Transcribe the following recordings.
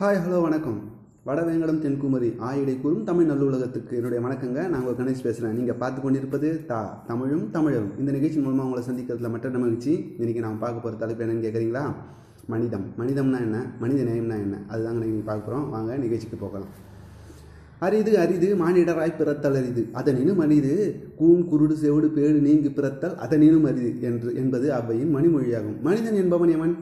Hi hello வணக்கம். வடவேங்கடம் தென்குமரி ஆயிடை கூறும் தமிழ் நல்லுலகத்துக்கு என்னுடைய வணக்கங்க. நான் உங்கள் கணேஷ் பேசுகிறேன் நீங்கள் பார்த்து கொண்டிருப்பது தா தமிழும் தமிழும் இந்த நிகழ்ச்சி மூலமாக உங்களை சந்திக்கிறதுல மற்ற மகிழ்ச்சி. இன்றைக்கி நான் பார்க்க போகிற தலைப்பு என்னன்னு கேட்குறீங்களா மனிதம். மனிதம்னா என்ன? மனித நேயம்னா என்ன? அதுதாங்க நீங்கள் பார்க்க போகிறோம் வாங்க நிகழ்ச்சிக்கு போகலாம். அரிது அரிது மானிடராய் பிறத்தல் அரிது. அதனினும் அரிது கூன் குருடு செவிடு பேடு நீங்கி பிறத்தல் அதனினும் அரிது என்று என்பது அவ்வையின் மணிமொழியாகும். மனிதன் என்பவன் எவன்?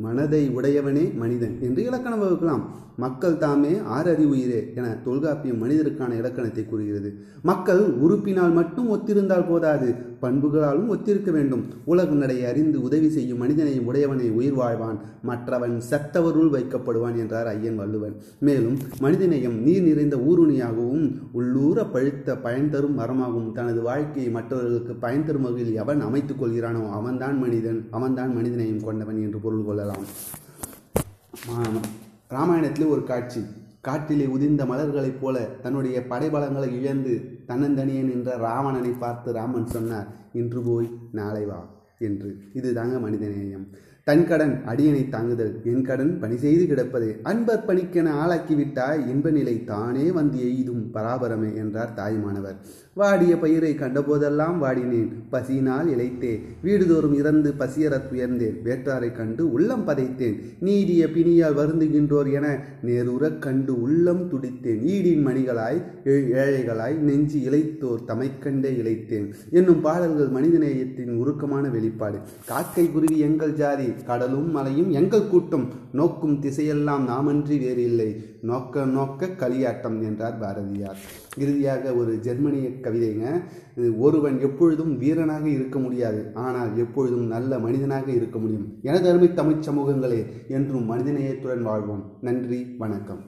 மனதை உடையவனே மனிதன் என்று இலக்கணம் வகுக்கலாம். மக்கள் தாமே ஆறறிவுயிரே என தொல்காப்பியம் மனிதருக்கான இலக்கணத்தை கூறுகிறது. மக்கள் உறுப்பினால் மட்டும் ஒத்திருந்தால் போதாது. பண்புகளாலும் ஒத்திருக்க வேண்டும். உலக அறிந்து உதவி செய்யும் மனிதனை உடையவனை உயிர் வாழ்வான். மற்றவன் செத்தவருள் வைக்கப்படுவான் என்றார் ஐயன் வள்ளுவன் மேலும் மனிதநேயம் நீர் நிறைந்த ஊருணியாகவும் உள்ளூர பழுத்த பயன் தரும் மரமாகவும் தனது வாழ்க்கையை மற்றவர்களுக்கு பயன் தரும் வகையில் எவன் அமைத்துக் கொள்கிறானோ அவன்தான் மனிதன் அவன்தான் மனிதநேயம் கொண்டவன் என்று பொருள் கொள்ளலாம். ராமாயணத்தில் ஒரு காட்சி. காட்டிலே உதிர்ந்த மலர்களைப் போல தன்னுடைய படைபலங்களை இழந்து தன்னந்தனியே நின்ற ராவணனை பார்த்து ராமன் சொன்னார் இன்று போய் நாளை வா என்று. இதுதாங்க மனிதநேயம். தன் கடன் அடியனை தாங்குதல் என் கடன் பணி செய்து கிடப்பது. அன்பர் பணிக்கென ஆளாக்கிவிட்டாய் இன்ப நிலை தானே வந்து எய்தும் பராபரமே என்றார் தாய்மானவர். வாடிய பயிரை கண்டபோதெல்லாம் வாடினேன் பசியினால் இழைத்தே. வீடுதோறும் இறந்து பசியறத் உயர்ந்தேன் வேற்றாரை கண்டு உள்ளம் பதைத்தேன். நீடிய பிணியால் வருந்துகின்றோர் என நேருறக் கண்டு உள்ளம் துடித்தேன். ஈடின் மணிகளாய் ஏழைகளாய் நெஞ்சு இழைத்தோர் தமைக்கண்டே இழைத்தேன். என்னும் பாடல்கள் மனிதநேயத்தின் உருக்கமான வெளிப்பாடு. காக்கை குருவி எங்கள் ஜாதி கடலும் மலையும் எங்கள் கூட்டம் நோக்கும் திசையெல்லாம் நாமன்றி வேறு இல்லை. நோக்க நோக்க களியாட்டம் என்றார் பாரதியார். இறுதியாக ஒரு ஜெர்மனிய கவிதைங்க ஒருவன் எப்பொழுதும் வீரனாக இருக்க முடியாது ஆனால் எப்பொழுதும் நல்ல மனிதனாக இருக்க முடியும். எனது அருமை தமிழ் சமூகங்களே என்றும் மனிதநேயத்துடன் வாழ்வோம். நன்றி வணக்கம்.